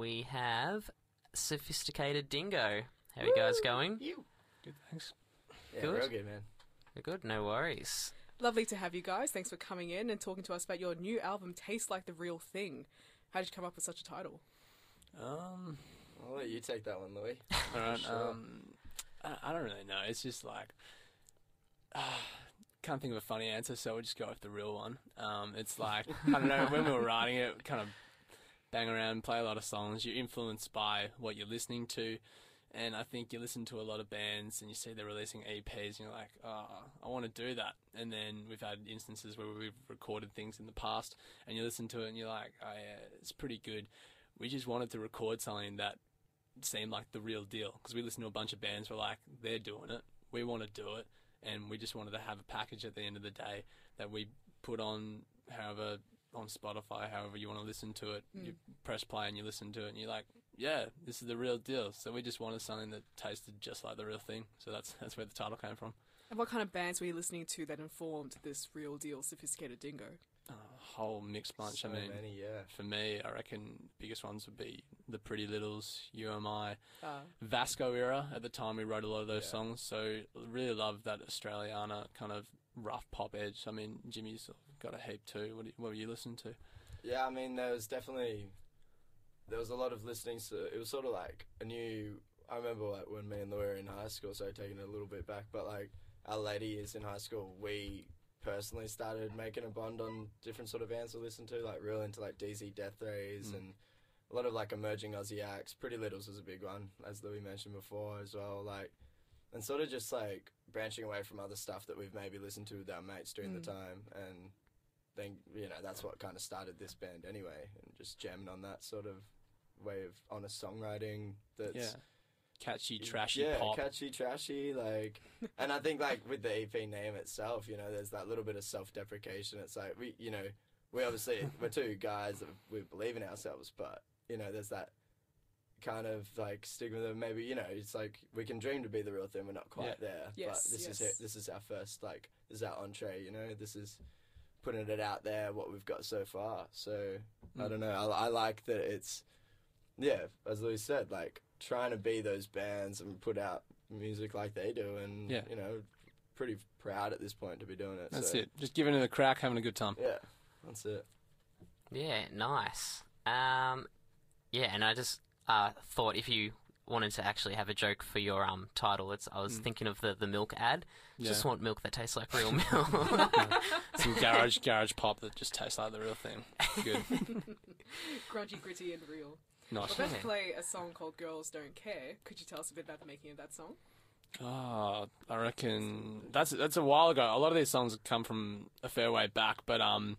we have Sophisticated Dingo. How are you guys going? You. Good, thanks. Yeah, Good. real good, man. We're good, no worries. Lovely to have you guys. Thanks for coming in and talking to us about your new album, Taste Like the Real Thing. How did you come up with such a title? Um, I'll let you take that one, Louis. all right. Sure. Um, I, I don't really know. It's just like, uh, can't think of a funny answer, so we'll just go with the real one. Um, it's like I don't know. When we were writing it, kind of bang around, play a lot of songs. You're influenced by what you're listening to. And I think you listen to a lot of bands and you see they're releasing EPs and you're like, oh, I want to do that. And then we've had instances where we've recorded things in the past and you listen to it and you're like, oh, yeah, it's pretty good. We just wanted to record something that seemed like the real deal because we listened to a bunch of bands. We're like, they're doing it. We want to do it. And we just wanted to have a package at the end of the day that we put on however on Spotify, however you want to listen to it. You hmm. press play and you listen to it and you're like, yeah, this is the real deal. So we just wanted something that tasted just like the real thing. So that's that's where the title came from. And what kind of bands were you listening to that informed this real deal, Sophisticated Dingo? A whole mixed bunch. So I mean, many, yeah. for me, I reckon biggest ones would be the Pretty Littles, UMI, Uh, Vasco era. At the time, we wrote a lot of those Yeah. songs, so really love that Australiana kind of rough pop edge. I mean, Jimmy's got a heap too. What, do you, what were you listening to? Yeah, I mean, there was definitely there was a lot of listening. So it was sort of like a new. I remember like when me and Louis were in high school. So taking it a little bit back, but like our later years in high school, we personally started making a bond on different sort of bands to listen to, like real into like DZ Deathrays Mm. and a lot of like emerging Aussie acts. Pretty Littles was a big one, as Louis mentioned before as well. Like and sort of just like branching away from other stuff that we've maybe listened to with our mates during the Mm. time and then you know that's what kind of started this band anyway and just jamming on that sort of way of honest songwriting that's yeah, catchy, trashy yeah, pop. catchy trashy like and i think like with the ep name itself you know there's that little bit of self-deprecation it's like we you know we obviously we're two guys that we believe in ourselves but you know there's that kind of like stigma that maybe you know it's like we can dream to be the real thing we're not quite Yeah. there Yes, but this yes. is it this is our first like this is our entree you know this is putting it out there what we've got so far so i Mm. don't know I, I like that it's yeah as louis said like trying to be those bands and put out music like they do and Yeah. you know pretty proud at this point to be doing it That's so, it. Just giving it a crack, having a good time. yeah that's it Yeah, nice. Um, yeah, and I just uh, thought if you wanted to actually have a joke for your um title, it's I was Mm. thinking of the, the milk ad. Yeah. Just want milk that tastes like real milk. Some garage garage pop that just tastes like the real thing. Good, grungy, gritty, and real. nice. We're about Yeah. to play a song called Girls Don't Care. Could you tell us a bit about the making of that song? Oh, I reckon that's that's a while ago. A lot of these songs come from a fair way back, but um,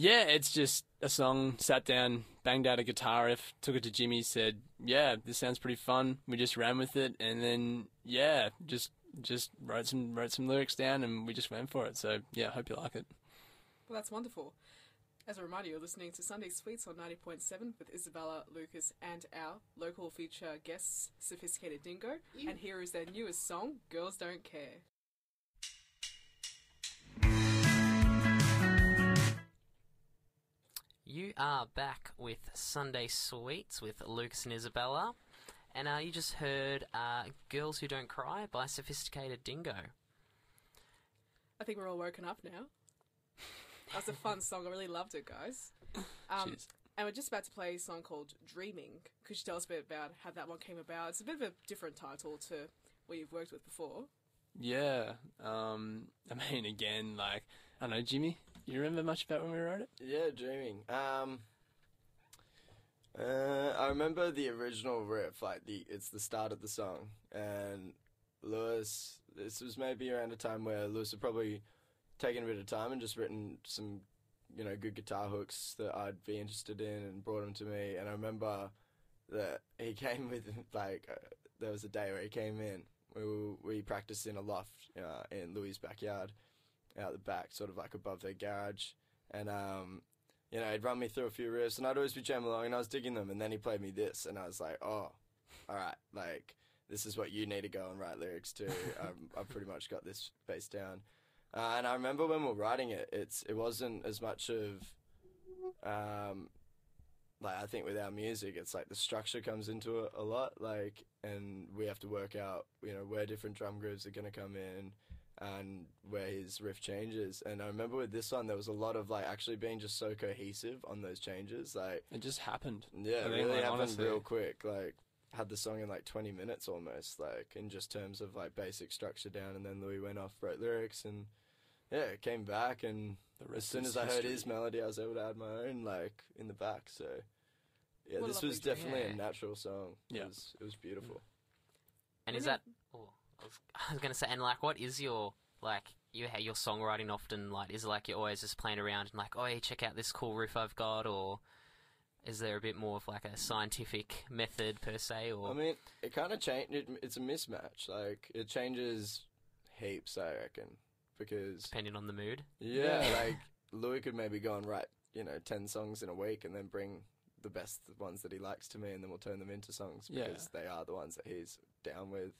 yeah, it's just a song. Sat down, banged out a guitar riff, took it to Jimmy, said, "Yeah, this sounds pretty fun." We just ran with it, and then yeah, just just wrote some wrote some lyrics down, and we just went for it. So yeah, I hope you like it. Well, that's wonderful. As a reminder, you're listening to Sunday Sweets on 90.7 with Isabella, Lucas, and our local feature guests, Sophisticated Dingo. And here is their newest song, Girls Don't Care. You are back with Sunday Sweets with Lucas and Isabella, and uh, you just heard uh, "Girls Who Don't Cry" by Sophisticated Dingo. I think we're all woken up now. That was a fun song. I really loved it, guys. Um, and we're just about to play a song called Dreaming. Could you tell us a bit about how that one came about? It's a bit of a different title to what you've worked with before. Yeah, um, I mean, again, like I don't know, Jimmy. You remember much about when we wrote it? Yeah, dreaming. Um, uh, I remember the original riff, like the it's the start of the song, and Louis. This was maybe around a time where Louis had probably taken a bit of time and just written some, you know, good guitar hooks that I'd be interested in, and brought them to me. And I remember that he came with like uh, there was a day where he came in. We were, we practiced in a loft uh, in Louis' backyard, out the back, sort of like above their garage, and um, you know, he'd run me through a few riffs, and I'd always be jamming along, and I was digging them, and then he played me this, and I was like, oh, all right, like this is what you need to go and write lyrics to. I've, I've pretty much got this bass down, uh, and I remember when we were writing it, it's it wasn't as much of, um, like I think with our music, it's like the structure comes into it a lot, like, and we have to work out, you know, where different drum grooves are going to come in, and where his riff changes. And I remember with this one, there was a lot of like actually being just so cohesive on those changes, like, It just happened. yeah, I it really like, happened honestly- real quick, like. Had the song in like 20 minutes almost, like in just terms of like basic structure down, and then Louis went off, wrote lyrics, and yeah, it came back, and The as soon is as I heard his melody, I was able to add my own like in the back. So yeah, What this was definitely Yeah. a natural song. Yeah. it was, it was beautiful. Mm. And is that? Oh, I was, gonna say, and like, what is your like you your songwriting often like? Is it like you're always just playing around and like, oh, hey, check out this cool riff I've got, or is there a bit more of like a scientific method per se, or I mean, it kind of changed. It, it's a mismatch. Like it changes heaps, I reckon, because depending on the mood? yeah, Yeah. like Louis could maybe go and write you know ten songs in a week, and then bring the best ones that he likes to me, and then we'll turn them into songs Yeah. because they are the ones that he's down with.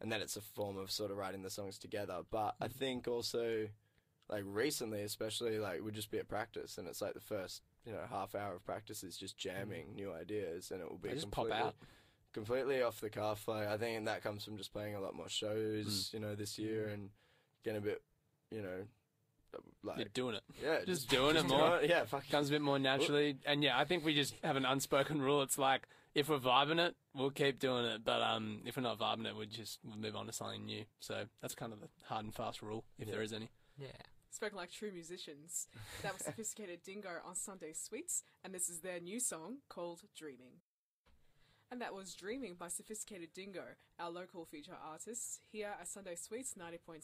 And then it's a form of sort of writing the songs together. But I mm-hmm. think also, like recently, especially, like we'd just be at practice, and it's like the first you know half hour of practice is just jamming mm-hmm. new ideas, and it will be just pop completely out. completely off the cuff. Like I think that comes from just playing a lot more shows, mm. you know, this year mm-hmm. and getting a bit, you know, like You're doing it. yeah, just doing it do more. Yeah, fuck. Comes a bit more naturally, and yeah, I think we just have an unspoken rule. It's like if we're vibing it, we'll keep doing it. But um, if we're not vibing it, we just we'll move on to something new. So that's kind of the hard and fast rule, if Yeah. there is any. Yeah. Spoken like true musicians. That was Sophisticated Dingo on Sunday Sweets, and this is their new song called Dreaming. And that was Dreaming by Sophisticated Dingo, our local feature artist, here at Sunday Sweets 90.7.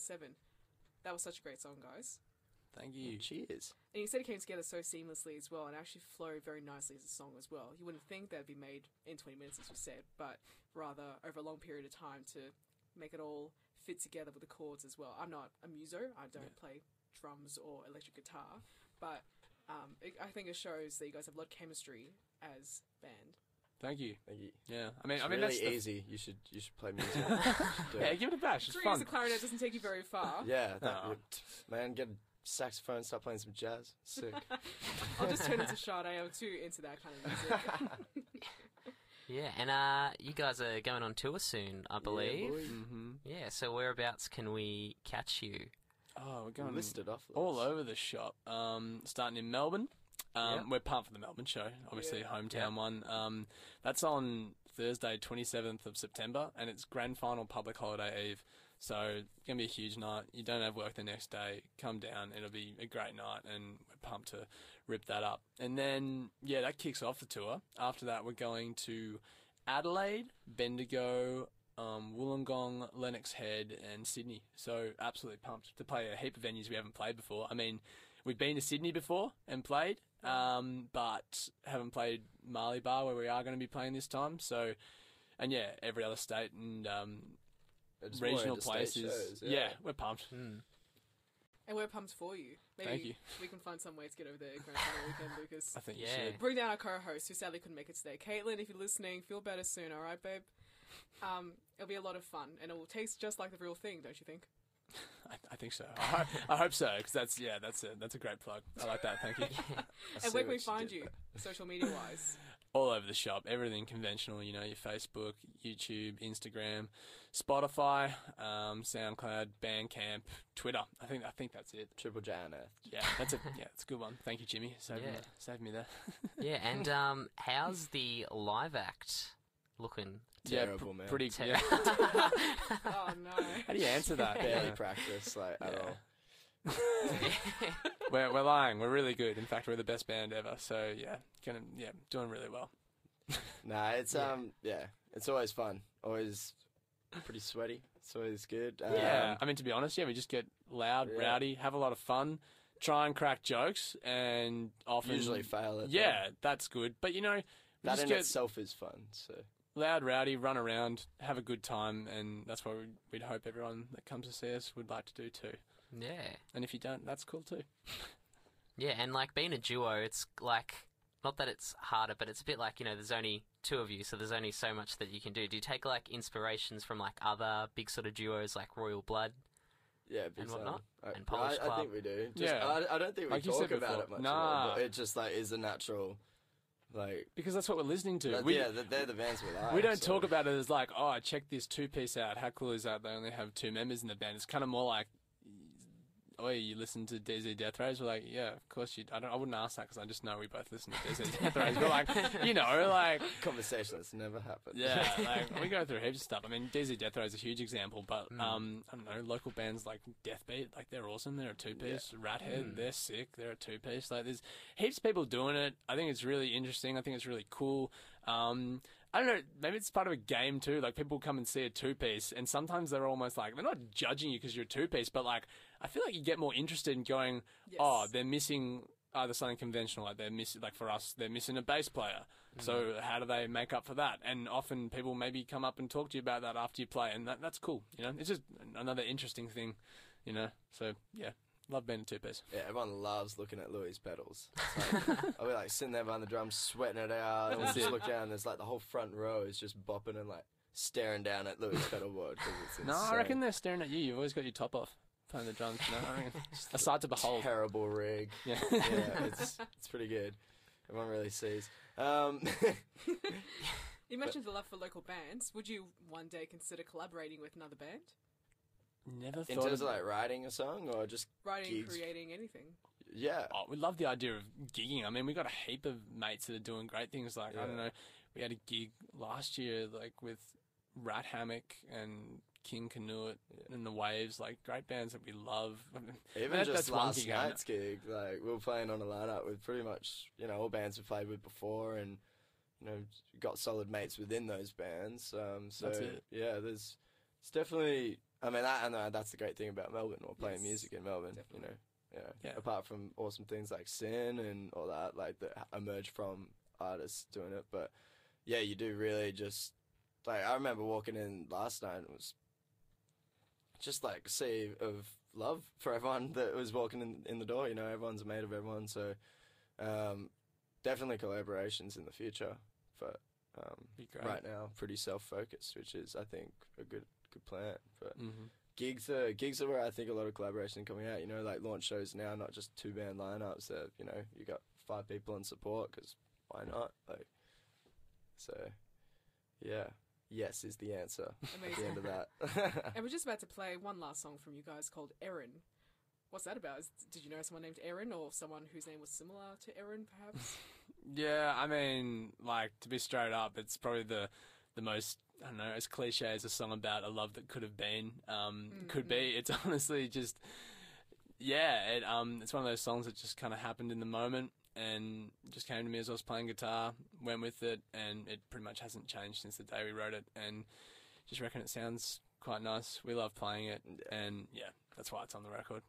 That was such a great song, guys. Thank you. Cheers. And you said it came together so seamlessly as well, and actually flowed very nicely as a song as well. You wouldn't think that'd be made in 20 minutes, as we said, but rather over a long period of time to make it all fit together with the chords as well. I'm not a muso, I don't play drums or electric guitar, but um, it, I think it shows that you guys have a lot of chemistry as band. Thank you. Thank you. Yeah, I mean, It's I mean really that's the- easy. You should you should play music. Do yeah, it. give it a bash. It's Three as fun. a clarinet doesn't take you very far. yeah, that would, man, get a saxophone, start playing some jazz. Sick. I'll just turn into Sade. I'm too into that kind of music. Yeah, and uh, you guys are going on tour soon, I believe. Yeah, boy. hmm Yeah, so whereabouts can we catch you? Oh, we're going listed off all over the shop. Um, starting in Melbourne. Um, Yep. We're pumped for the Melbourne show, obviously Yeah. hometown Yep. one. Um, that's on Thursday, 27th of September, and it's grand final public holiday eve. So it's gonna be a huge night. You don't have work the next day. Come down. It'll be a great night, and we're pumped to rip that up. And then yeah, that kicks off the tour. After that, we're going to Adelaide, Bendigo, um, Wollongong, Lennox Head, and Sydney. So absolutely pumped to play a heap of venues we haven't played before. I mean, we've been to Sydney before and played, um, but haven't played Marley Bar where we are going to be playing this time. So, and yeah, every other state and um, It's regional places. shows, yeah. we're pumped. Hmm. and we're pumped for you. Maybe Thank you. we can find some way to get over there grand final weekend, Lucas. I think you Yeah. should. Bring down our co-host, who sadly couldn't make it today. Caitlin, if you're listening, feel better soon, all right, babe? Um, it'll be a lot of fun, and it will taste just like the real thing, don't you think? I, I think so. I, ho- I hope so because that's yeah, that's a that's a great plug. I like that. Thank you. And where can we find you, there. social media-wise? All over the shop. Everything conventional, you know, your Facebook, YouTube, Instagram, Spotify, um, SoundCloud, Bandcamp, Twitter. I think I think that's it. Triple J Unearthed. Yeah, that's a yeah, it's a good one. Thank you, Jimmy. Saved me, Yeah. saved me there. Yeah, and um, how's the live act looking? yeah, Terrible, pr- man. pretty. Ter- Yeah. oh no! How do you answer that? Barely Yeah. practice like at Yeah. all. We're we're lying. We're really good. In fact, we're the best band ever. So yeah, gonna yeah, doing really well. Nah, it's Yeah. um yeah, it's always fun. Always pretty sweaty. It's always good. Um, Yeah, I mean to be honest, yeah, we just get loud, Yeah. rowdy, have a lot of fun, try and crack jokes, and often usually fail at Yeah, that's good. But you know, That just in itself is fun. So loud, rowdy, run around, have a good time, and that's what we'd, we'd hope everyone that comes to see us would like to do too. Yeah, And if you don't, that's cool too. yeah, and like being a duo, it's like not that it's harder, but it's a bit like you know, there's only two of you, so there's only so much that you can do. Do you take like inspirations from like other big sort of duos like Royal Blood? yeah, And whatnot? I, And Polish I, I think we do. Just, Yeah. I, I don't think we Like talk about before. it much. Nah. More, but it just like is a natural Like, because that's what we're listening to. that- we, yeah, they're, they're the bands we like. we don't so- talk about it as like, oh, check this two piece out. How cool is that? They only have two members in the band. It's kind of more like, oh, you listen to DZ Deathrays? We're like, yeah, of course you. I don't. I wouldn't ask that because I just know we both listen to DZ Death Rays. But like, you know, like, Conversation that's never happened. yeah, like we go through heaps of stuff. I mean, DZ Deathrays is a huge example, but um, I don't know, local bands like Deathbeat, like they're awesome. They're a two piece. Rathead, they're sick. They're a two piece. Like there's heaps of people doing it. I think it's really interesting. I think it's really cool. Um, I don't know. Maybe it's part of a game too. Like people come and see a two piece, and sometimes they're almost like they're not judging you because you're a two piece, but like I feel like you get more interested in going. Yes. Oh, they're missing either something conventional, like they're missing, like for us, they're missing a bass player. So mm-hmm. how do they make up for that? And often people maybe come up and talk to you about that after you play, and that, that's cool. You know, it's just another interesting thing. You know, so yeah, love being a two piece. Yeah, everyone loves looking at Louis' pedals. Like, I'll be like sitting there behind the drums, sweating it out, and we'll just look down. And there's like the whole front row is just bopping and like staring down at Louis' pedal board. 'cause it's No, I reckon they're staring at you. You've always got your top off playing the drums. No, I reckon a sight to behold. terrible rig. Yeah. Yeah, it's it's pretty good. Everyone really sees. Um, You mentioned the love for local bands. Would you one day consider collaborating with another band? Never in thought terms of of like writing a song or just Writing, Gigs. creating, anything? yeah, Oh, we love the idea of gigging. I mean, we got a heap of mates that are doing great things. Like I don't know, we had a gig last year, like with Rat Hammock and King Canoe and the Waves, like great bands that we love. Even That- just that's one last gig, night's gig, like we were playing on a lineup with pretty much you know all bands we've played with before, and you know got solid mates within those bands. Um, so That's it. yeah, there's it's definitely. I mean, that, and uh, that's the great thing about Melbourne or playing Yes, music in Melbourne. definitely. You know, yeah. Yeah. Apart from awesome things like SYN and all that, like that emerge from artists doing it, but yeah, you do really just like I remember walking in last night. and It was just like a sea of love for everyone that was walking in, in the door. You know, everyone's a mate of everyone, so um, definitely collaborations in the future. But um, right now, pretty self-focused, which is I think a good good plan. But hmm gigs are gigs are where I think a lot of collaboration coming out. You know, like launch shows now, not just two band lineups. That you know, you got five people in support because why not? Like, so yeah, yes is the answer at the end of that. And we're just about to play one last song from you guys called Erin. What's that about? Is, did you know someone named Erin or someone whose name was similar to Erin, perhaps? Yeah, I mean, like to be straight up, it's probably the the most I don't know as cliche as a song about a love that could have been, um, could be. It's honestly just yeah, it um, it's one of those songs that just kind of happened in the moment and just came to me as I was playing guitar, went with it, and it pretty much hasn't changed since the day we wrote it, and just reckon it sounds quite nice. We love playing it, and yeah, that's why it's on the record.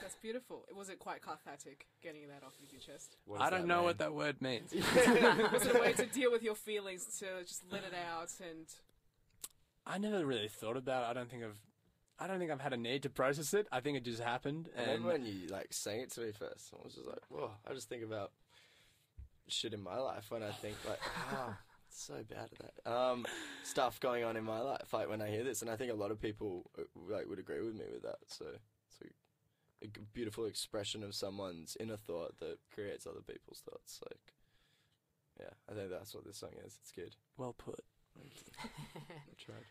That's beautiful. It was it quite cathartic getting that off of your chest? What I don't know mean? what that word means. Was it a way to deal with your feelings, to just let it out and I never really thought about it. I don't think I've I don't think I've had a need to process it. I think it just happened I and remember when you like sang it to me first, I was just like, whoa. I just think about shit in my life when I think like, wow, so bad at that. Um, stuff going on in my life, like when I hear this, and I think a lot of people uh, like would agree with me with that. So it's a, a g- beautiful expression of someone's inner thought that creates other people's thoughts. Like, yeah, I think that's what this song is. It's good. well put. I tried.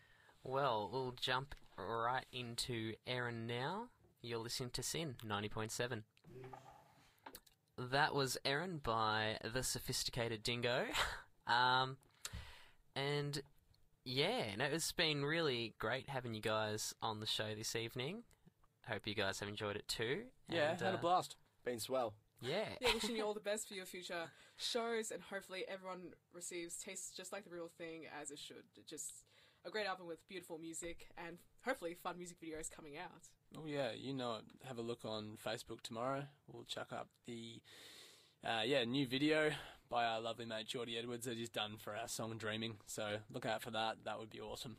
Well, we'll jump right into Erin now. You're listening to SYN 90.7. That was Erin by The Sophisticated Dingo. um, and yeah, no, it's been really great having you guys on the show this evening. Hope you guys have enjoyed it too. Yeah, And, had a uh, blast. Been swell. Yeah. yeah, wishing you all the best for your future shows, and hopefully everyone receives tastes just like the real thing as it should. Just a great album with beautiful music and hopefully fun music videos coming out. Oh yeah, you know it. Have a look on Facebook tomorrow. We'll chuck up the uh, yeah new video by our lovely mate Geordie Edwards that he's done for our song Dreaming. So look out for that. That would be awesome.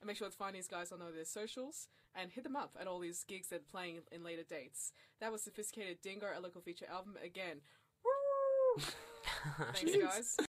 And make sure to find these guys on all their socials and hit them up at all these gigs they're playing in later dates. That was Sophisticated Dingo, a local feature album again. Woo! Thanks, guys.